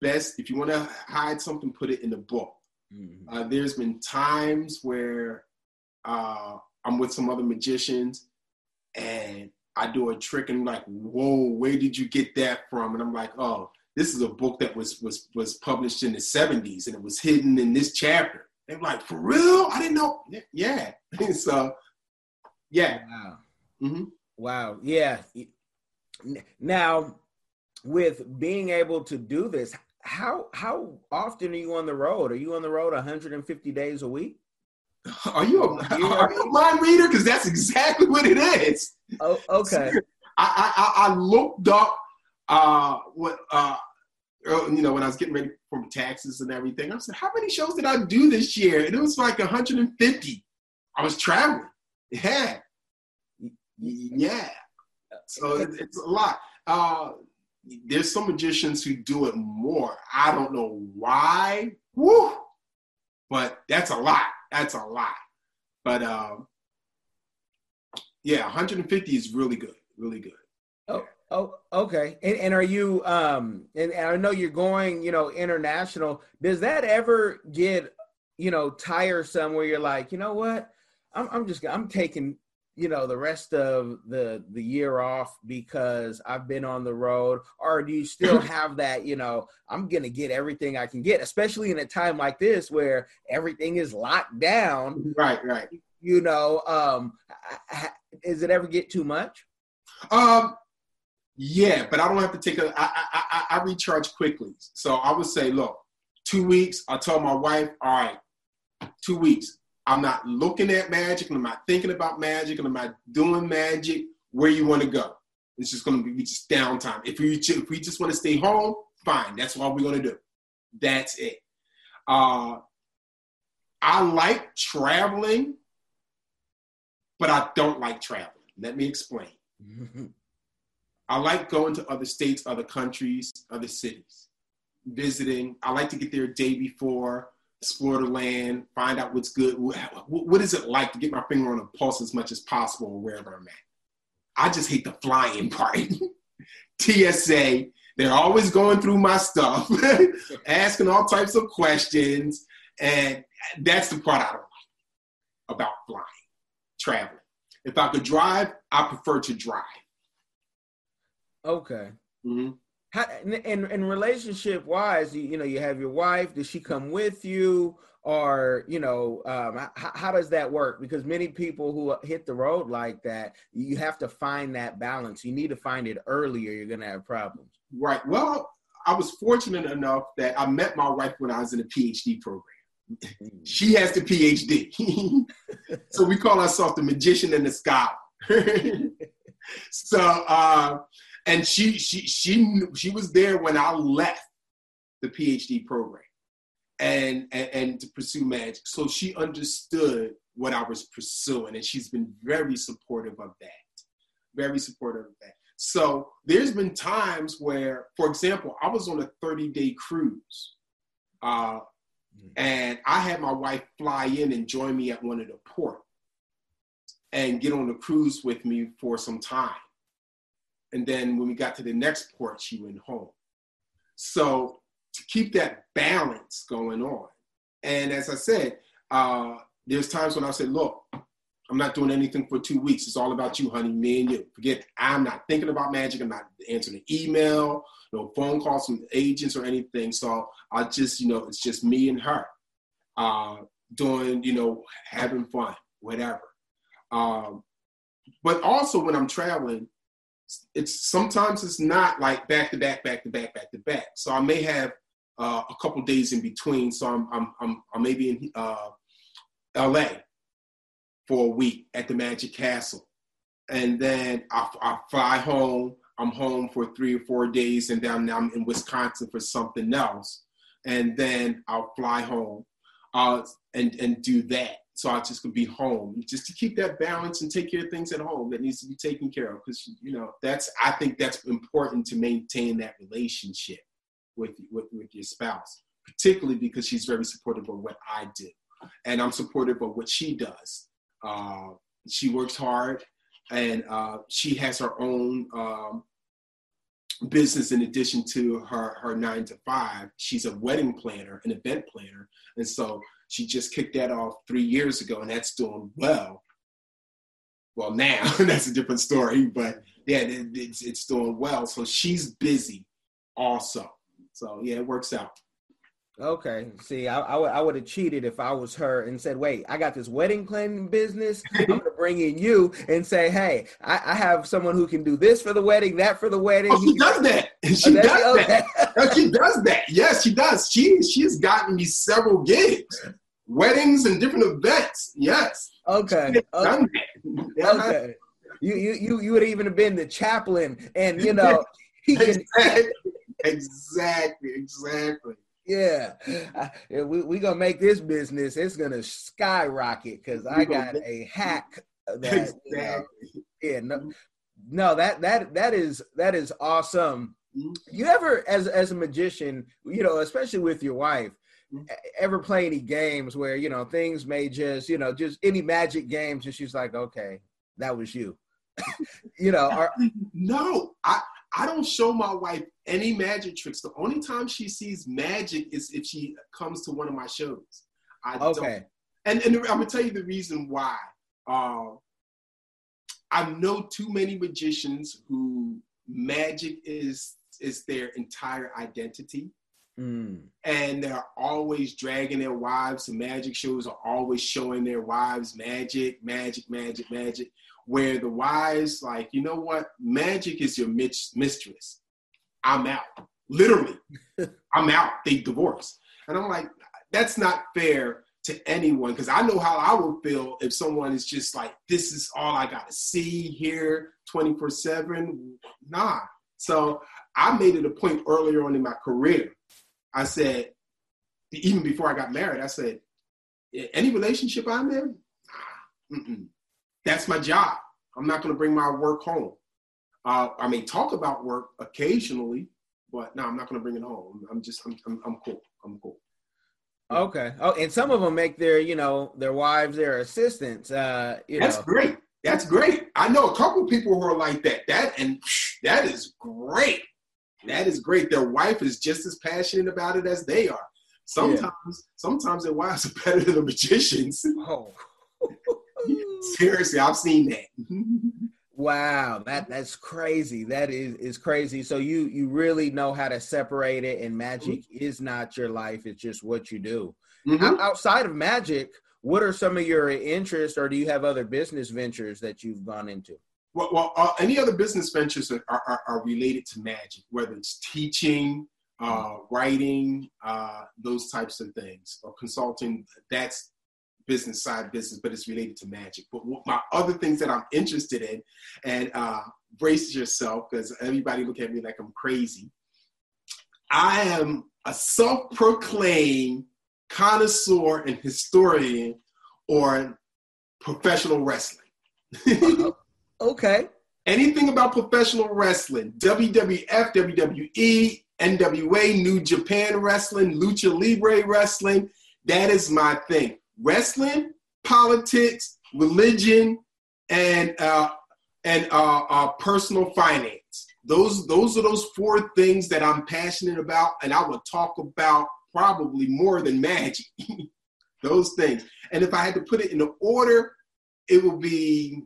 best, if you want to hide something, put it in the book. Mm-hmm. Uh, there's been times where uh, I'm with some other magicians and I do a trick and I'm like, whoa, where did you get that from? And I'm like, oh, this is a book that was was was published in the 70s and it was hidden in this chapter. They're like, for real? I didn't know. Yeah. [laughs] so, yeah. Wow. Mm-hmm. Wow. Yeah. Now, with being able to do this, how how often are you on the road? Are you on the road 150 days a week? Are you a, [laughs] are you a mind reader? Because that's exactly what it is. Oh, okay. [laughs] I, I, I looked up uh, what uh, you know when I was getting ready for taxes and everything. I said, how many shows did I do this year? And it was like 150. I was traveling. Yeah, yeah. So it's a lot. Uh, there's some magicians who do it more. I don't know why. Woo! But that's a lot. That's a lot. But um, yeah, 150 is really good. Really good. Oh, oh, okay. And, and are you? Um, and, and I know you're going. You know, international. Does that ever get you know tiresome? Where you're like, you know what? I'm, I'm just I'm taking you know the rest of the the year off because I've been on the road or do you still [laughs] have that you know I'm going to get everything I can get especially in a time like this where everything is locked down right right you know um does it ever get too much um yeah but I don't have to take a I I I, I recharge quickly so I would say look 2 weeks I tell my wife all right 2 weeks I'm not looking at magic and I'm not thinking about magic and I'm not doing magic. Where you want to go? It's just going to be just downtime. If we if we just want to stay home, fine. That's what we're going to do. That's it. Uh, I like traveling, but I don't like traveling. Let me explain. [laughs] I like going to other states, other countries, other cities, visiting. I like to get there a day before, explore the land, find out what's good. What is it like to get my finger on a pulse as much as possible wherever I'm at? I just hate the flying part. [laughs] TSA, they're always going through my stuff, [laughs] asking all types of questions. And that's the part I don't like about flying, traveling. If I could drive, I prefer to drive. Okay. Mm-hmm. How, and, and relationship wise, you, you know, you have your wife. Does she come with you, or you know, um, how, how does that work? Because many people who hit the road like that, you have to find that balance. You need to find it earlier. You're gonna have problems. Right. Well, I was fortunate enough that I met my wife when I was in a PhD program. Mm. She has the PhD. [laughs] so we call ourselves the magician and the scholar. [laughs] so uh, and she she she she was there when I left the PhD program and, and and to pursue magic. So she understood what I was pursuing, and she's been very supportive of that. Very supportive of that. So there's been times where, for example, I was on a 30 day cruise. Uh, and I had my wife fly in and join me at one of the ports and get on the cruise with me for some time. And then when we got to the next port, she went home. So to keep that balance going on. And as I said, uh, there's times when I said, look, I'm not doing anything for two weeks. It's all about you, honey, me and you. Forget, I'm not thinking about magic. I'm not answering an email, no phone calls from agents or anything. So I just, you know, it's just me and her uh, doing, you know, having fun, whatever. Um, but also when I'm traveling, it's sometimes it's not like back to back, back to back, back to back. So I may have uh, a couple days in between. So I'm I'm I'm, I'm in uh, L.A. for a week at the Magic Castle, and then I, I fly home. I'm home for three or four days, and then I'm in Wisconsin for something else, and then I'll fly home uh, and and do that so I just could be home, just to keep that balance and take care of things at home that needs to be taken care of. Because you know that's I think that's important to maintain that relationship with with with your spouse, particularly because she's very supportive of what I do, and I'm supportive of what she does. Uh, she works hard, and uh, she has her own um, business in addition to her her nine to five. She's a wedding planner, an event planner, and so she just kicked that off three years ago, and that's doing well. Well, now [laughs] that's a different story, but yeah, it, it's it's doing well. So she's busy, also. So yeah, it works out. Okay. See, I, I, would have cheated if I was her and said, wait, I got this wedding planning business. I'm going [laughs] to bring in you and say, hey, I, I, have someone who can do this for the wedding, that for the wedding. Oh, she does that. [laughs] She oh, does okay. that. she does that. Yes, she does. She, she's gotten me several gigs, weddings and different events. Yes. Okay. Okay. [laughs] Yeah. okay. You, you, you, you would even have been the chaplain and, you know, he can. exactly. Exactly yeah, we we gonna make this business. It's gonna skyrocket because I got a hack. [laughs] That, exactly. You know, yeah, no, no, that that that is that is awesome. Mm-hmm. You ever, as as a magician, you know, especially with your wife, mm-hmm. ever play any games where you know things may just you know just any magic games, and she's like, okay, that was you. [laughs] you know, are, no, I I don't show my wife any magic tricks. The only time she sees magic is if she comes to one of my shows. I okay. Don't. And, and I'm gonna tell you the reason why. Uh, I know too many magicians who magic is is their entire identity. Mm. And they're always dragging their wives to magic shows, are always showing their wives magic, magic, magic, magic where the wise, like, you know what? Magic is your mistress. I'm out. Literally, [laughs] I'm out. They divorce. And I'm like, that's not fair to anyone because I know how I would feel if someone is just like, this is all I got to see here 24 7. Nah. So I made it a point earlier on in my career. I said, even before I got married, I said, any relationship I'm in, nah, that's my job. I'm not going to bring my work home. Uh, I may talk about work occasionally, but no, I'm not going to bring it home. I'm just, I'm, I'm, I'm cool. I'm cool. Okay. Oh, and some of them make their, you know, their wives their assistants. Uh, you That's know. great. That's great. I know a couple people who are like that. That and that is great. That is great. Their wife is just as passionate about it as they are. Sometimes, sometimes their wives are [laughs] better than the magicians. Oh. Seriously, I've seen that. Wow, that that's crazy. That is is crazy. So you you really know how to separate it, and magic is not your life; it's just what you do. Mhm. O- outside of magic, what are some of your interests, or do you have other business ventures that you've gone into? Well, well uh, any other business ventures are, are, are related to magic, whether it's teaching, uh, writing, uh, those types of things, or consulting. That's business side business, but it's related to magic. But my other things that I'm interested in, and uh, brace yourself because everybody look at me like I'm crazy. I am a self-proclaimed connoisseur and historian on professional wrestling. [laughs] Okay. anything about professional wrestling, WWF, WWE, NWA, New Japan Wrestling, Lucha Libre Wrestling, that is my thing. Wrestling, politics, religion, and uh, and uh, uh, personal finance. Those those are those four things that I'm passionate about, and I will talk about probably more than magic. [laughs] those things. And if I had to put it in the order, it would be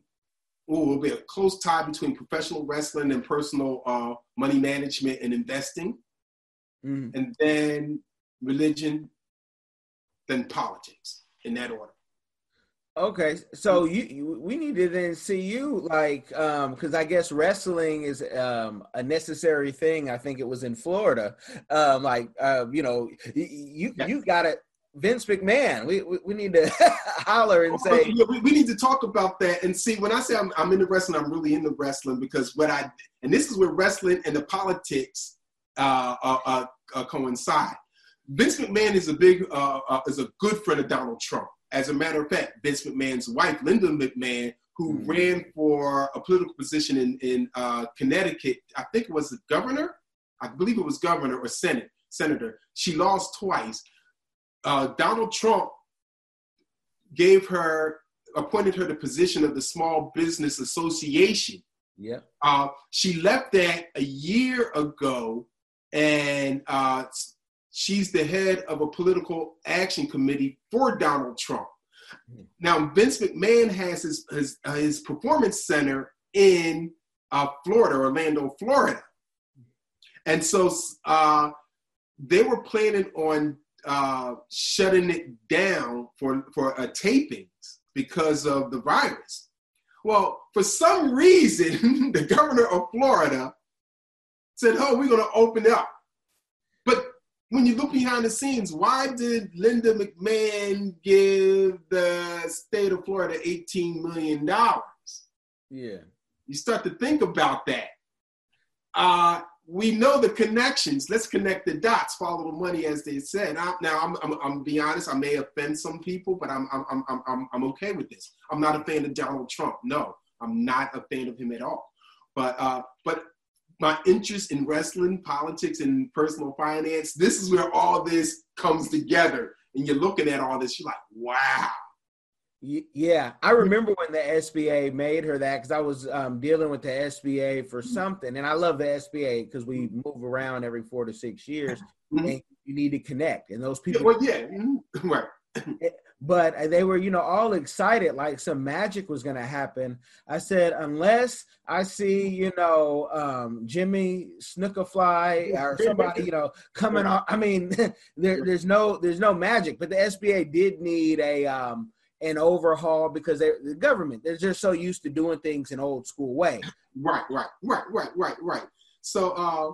Ooh, will be a close tie between professional wrestling and personal uh, money management and investing, Mhm. and then religion, then politics in that order. Okay, so you, you we need to then see you like um because I guess wrestling is um a necessary thing. I think it was in Florida. Um like uh you know you you got it Vince McMahon. We we, we need to [laughs] holler and say yeah, we, we need to talk about that and see. When I say I'm, I'm into wrestling, I'm really into wrestling because what I and this is where wrestling and the politics uh, uh, uh, uh, coincide. Vince McMahon is a big uh, uh, is a good friend of Donald Trump. As a matter of fact, Vince McMahon's wife, Linda McMahon, who Mhm. ran for a political position in in uh, Connecticut, I think it was the governor. I believe it was governor or senate senator. She lost twice. Uh, Donald Trump gave her appointed her the position of the Small Business Association. yeah. Uh, she left that a year ago, and uh, she's the head of a political action committee for Donald Trump. Now, Vince McMahon has his his, uh, his performance center in uh, Florida, Orlando, Florida, and so uh, they were planning on uh, shutting it down for for uh, tapings because of the virus. Well, for some reason, [laughs] the governor of Florida said, "Oh, we're going to open up." When you look behind the scenes, why did Linda McMahon give the state of Florida eighteen million dollars? Yeah. You start to think about that. Uh, we know the connections. Let's connect the dots. Follow the money, as they said. I, now, I'm, I'm, I'm be honest. I may offend some people, but I'm, I'm, I'm, I'm, I'm okay with this. I'm not a fan of Donald Trump. No, I'm not a fan of him at all. But, uh, but my interest in wrestling, politics, and personal finance. This is where all this comes together. And you're looking at all this. You're like, wow. Yeah, I remember when the SBA made her that because I was um, dealing with the SBA for something, and I love the SBA because we move around every four to six years, Mhm. and you need to connect. And those people, well, yeah, mhm, [laughs] right. But they were, you know, all excited like some magic was going to happen. I said, unless I see, you know, um, Jimmy Snookerfly or somebody, you know, coming on. I mean, [laughs] there, there's no, there's no magic. But the SBA did need a um, an overhaul because they, the government they're just so used to doing things in old school way. Right, right, right, right, right, right. So uh,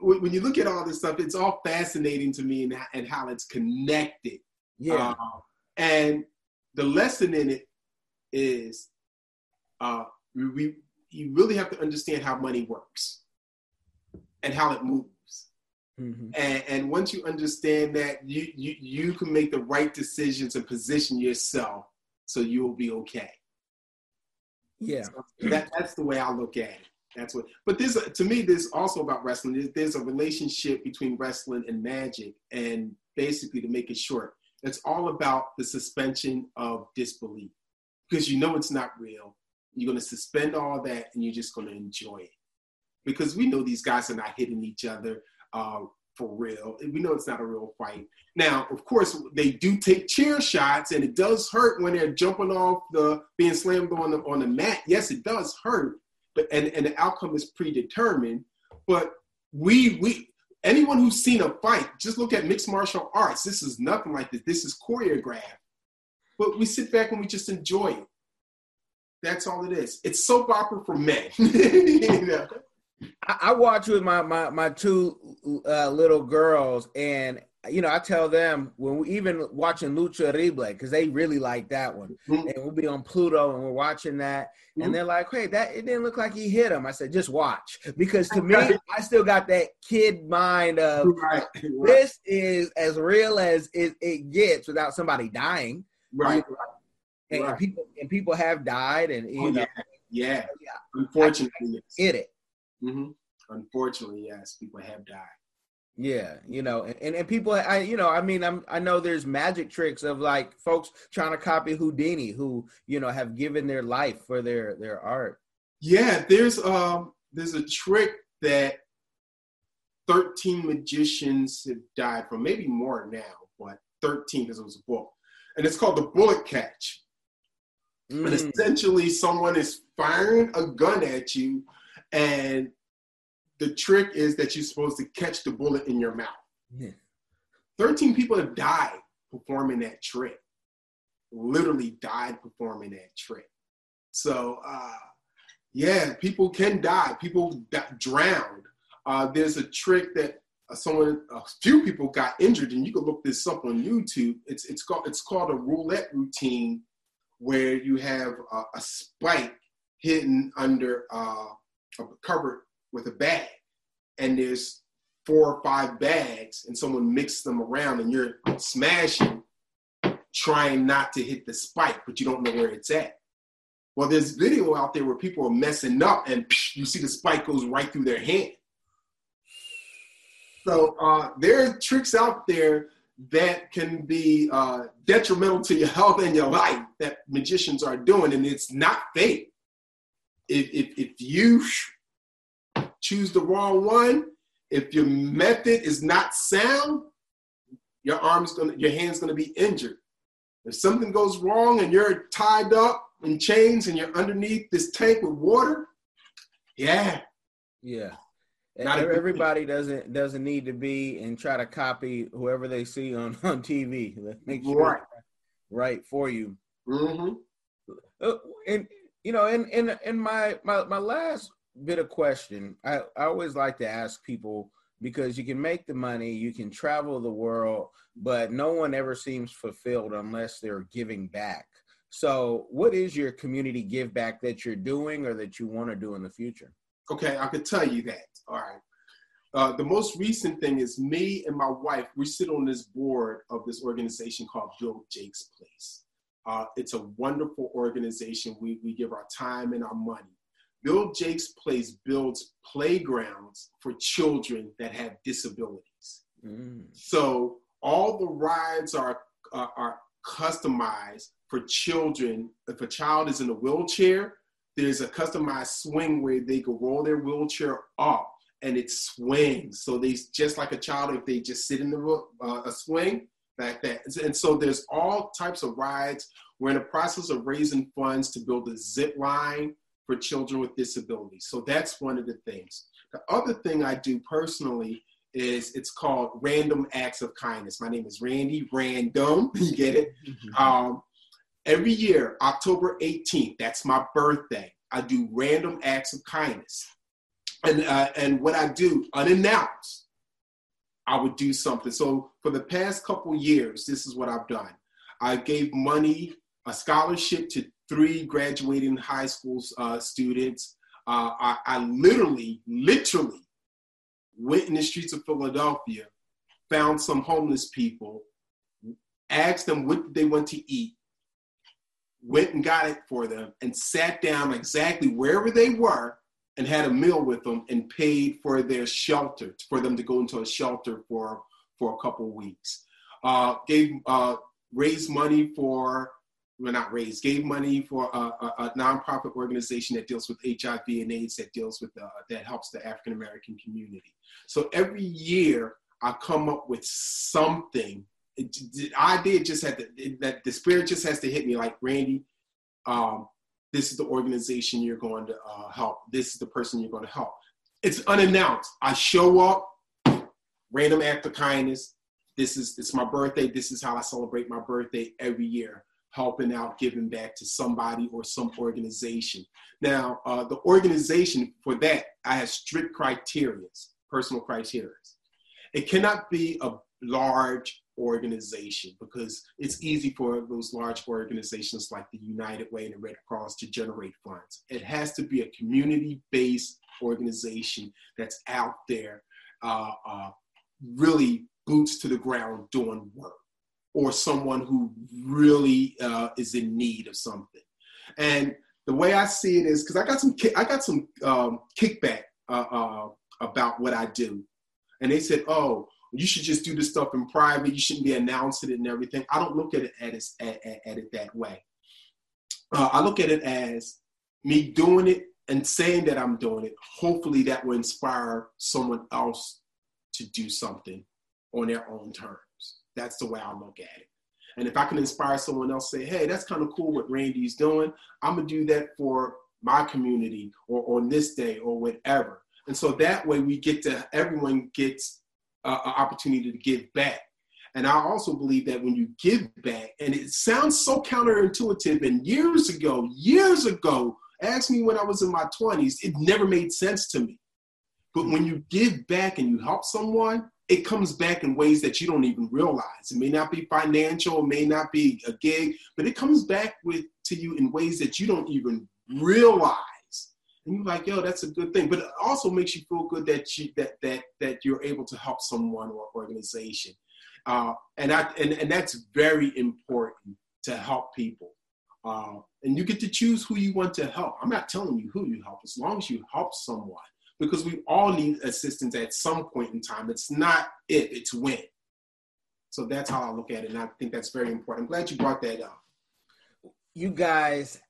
when, when you look at all this stuff, it's all fascinating to me and, and how it's connected. Yeah, Uh, and the lesson in it is uh, we, we, you really have to understand how money works and how it moves. Mhm. And, and once you understand that, you, you, you can make the right decisions and position yourself so you will be okay. yeah. That, that's the way I look at it. That's what. But this to me, there's also about wrestling. There's, there's a relationship between wrestling and magic, and basically, to make it short, it's all about the suspension of disbelief because you know it's not real. You're going to suspend all that, and you're just going to enjoy it because we know these guys are not hitting each other uh, for real. We know it's not a real fight. Now, of course, they do take chair shots, and it does hurt when they're jumping off the being slammed on the on the mat. Yes, it does hurt, but and, and the outcome is predetermined. But we we anyone who's seen a fight, just look at mixed martial arts. This is nothing like this. This is choreographed. But we sit back and we just enjoy it. That's all it is. It's soap opera for men. [laughs] you know? I, I watch with my my my two uh, little girls, and you know, I tell them when we even watching Lucha Libre because they really like that one, mm-hmm. and we'll be on Pluto and we're watching that, mm-hmm. and they're like, "Hey, that it didn't look like he hit him." I said, "Just watch," because to [laughs] me, I still got that kid mind of right. This is as real as it, it, gets without somebody dying, right? And, right. people and people have died, and you oh, know, yeah, yeah. yeah. Unfortunately, hit it. Mm-hmm. Unfortunately, yes, people have died. Yeah, you know, and, and people, I you know, I mean, I'm I know there's magic tricks of like folks trying to copy Houdini, who you know have given their life for their their art. Yeah, there's um there's a trick that 13 magicians have died from, maybe more now, but 13 because it was a book, and it's called the bullet catch. Mm. And essentially, someone is firing a gun at you, and the trick is that you're supposed to catch the bullet in your mouth. Yeah. 13 people have died performing that trick. Literally died performing that trick. So, uh, yeah, people can die. People got drowned. Uh, there's a trick that uh, someone, a few people got injured, and you can look this up on YouTube. It's it's called it's called a roulette routine, where you have a, a spike hidden under uh, a covered with a bag and there's four or five bags and someone mixes them around and you're smashing, trying not to hit the spike, but you don't know where it's at. Well, there's video out there where people are messing up and you see the spike goes right through their hand. So uh, there are tricks out there that can be uh, detrimental to your health and your life that magicians are doing, and it's not fake. If, if, if you choose the wrong one, if your method is not sound, your arm's gonna, your hand's gonna be injured. If something goes wrong and you're tied up in chains and you're underneath this tank with water, yeah, yeah. Not everybody doesn't doesn't need to be and try to copy whoever they see on [laughs] on TV. Make sure right, right for you. Mm-hmm. Uh, and you know, in in in my my my last bit of question. I, I always like to ask people because you can make the money, you can travel the world, but no one ever seems fulfilled unless they're giving back. So, what is your community give back that you're doing or that you want to do in the future? Okay, I could tell you that. All right. Uh, the most recent thing is me and my wife, we sit on this board of this organization called Build Jake's Place. Uh, it's a wonderful organization. We, we give our time and our money Build Jake's Place builds playgrounds for children that have disabilities. Mm. So all the rides are, are, are customized for children. If a child is in a wheelchair, there's a customized swing where they can roll their wheelchair up and it swings. So they just like a child if they just sit in the uh, a swing like that. And so there's all types of rides. We're in the process of raising funds to build a zip line for children with disabilities. So that's one of the things. The other thing I do personally is it's called Random Acts of Kindness. My name is Randy Random. [laughs] You get it? Mm-hmm. Um, every year, October 18th, that's my birthday. I do random acts of kindness. And, uh, and what I do, unannounced, I would do something. So for the past couple years, this is what I've done. I gave money, a scholarship to three graduating high school uh, students. Uh, I, I literally, literally went in the streets of Philadelphia, found some homeless people, asked them what they want to eat, went and got it for them, and sat down exactly wherever they were and had a meal with them and paid for their shelter for them to go into a shelter for for a couple weeks. Uh, gave uh, raised money for well not raised gave money for a, a, a, nonprofit organization that deals with HIV and AIDS that deals with uh, that helps the African American community. So every year I come up with something. The idea just had to that the spirit just has to hit me like Randy. Um, this is the organization you're going to uh, help. This is the person you're going to help. It's unannounced. I show up, random act of kindness. This is it's my birthday. This is how I celebrate my birthday every year, helping out, giving back to somebody or some organization. Now, uh, the organization for that, I have strict criteria, personal criteria. It cannot be a large organization because it's easy for those large organizations like the United Way and the Red Cross to generate funds. It has to be a community based organization that's out there, uh, uh, really boots to the ground doing work, or someone who really uh, is in need of something. And the way I see it is because I got some I got some um, kickback uh, uh, about what I do, and they said, "Oh, you should just do this stuff in private. You shouldn't be announcing it and everything. I don't look at it at, at, at it that way. Uh, I look at it as me doing it and saying that I'm doing it. Hopefully, that will inspire someone else to do something on their own terms. That's the way I look at it. And if I can inspire someone else, say, "Hey, that's kind of cool what Randy's doing. I'm gonna do that for my community or on this day or whatever." And so that way, we get to everyone gets an opportunity to give back. And I also believe that when you give back, and it sounds so counterintuitive, and years ago, years ago, ask me when I was in my 20s, it never made sense to me. But when you give back and you help someone, it comes back in ways that you don't even realize. It may not be financial, it may not be a gig, but it comes back with to you in ways that you don't even realize and you're like, yo, that's a good thing. But it also makes you feel good that you that that that you're able to help someone or organization. Uh, and I and, and that's very important to help people. Uh, and you get to choose who you want to help. I'm not telling you who you help, as long as you help someone, because we all need assistance at some point in time. It's not if, it's when. So that's how I look at it, and I think that's very important. I'm glad you brought that up. You guys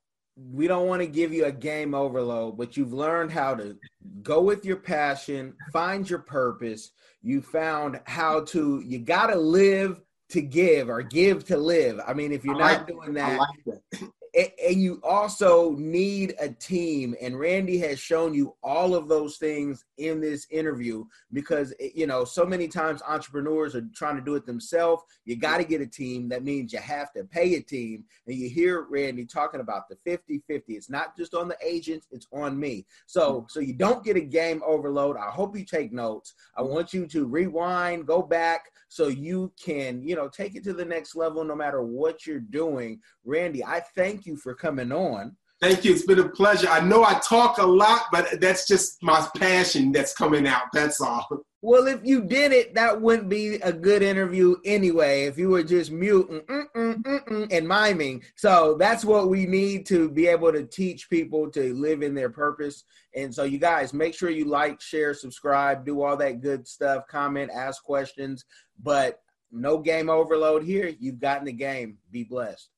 we don't want to give you a game overload, but you've learned how to go with your passion, find your purpose. You found how to, you got to live to give or give to live. I mean, if you're not doing that, like that and you also need a team and randy has shown you all of those things in this interview because you know so many times entrepreneurs are trying to do it themselves. You got to get a team. That means you have to pay a team and you hear randy talking about the 50 50 it's not just on the agents it's on me. So so you don't get a game overload. I hope you take notes. I want you to rewind go back so you can you know take it to the next level no matter what you're doing. Randy i thank you for coming on Thank you. It's been a pleasure. I know I talk a lot, but that's just my passion that's coming out. That's all. Well, if you did it, that wouldn't be a good interview anyway. If you were just muting mm-mm, mm-mm, and miming, so that's what we need to be able to teach people to live in their purpose. And so, you guys, make sure you like, share, subscribe, do all that good stuff, comment, ask questions. But no game overload here. You've gotten the game. Be blessed.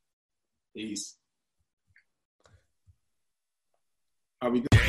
Peace. Are we good?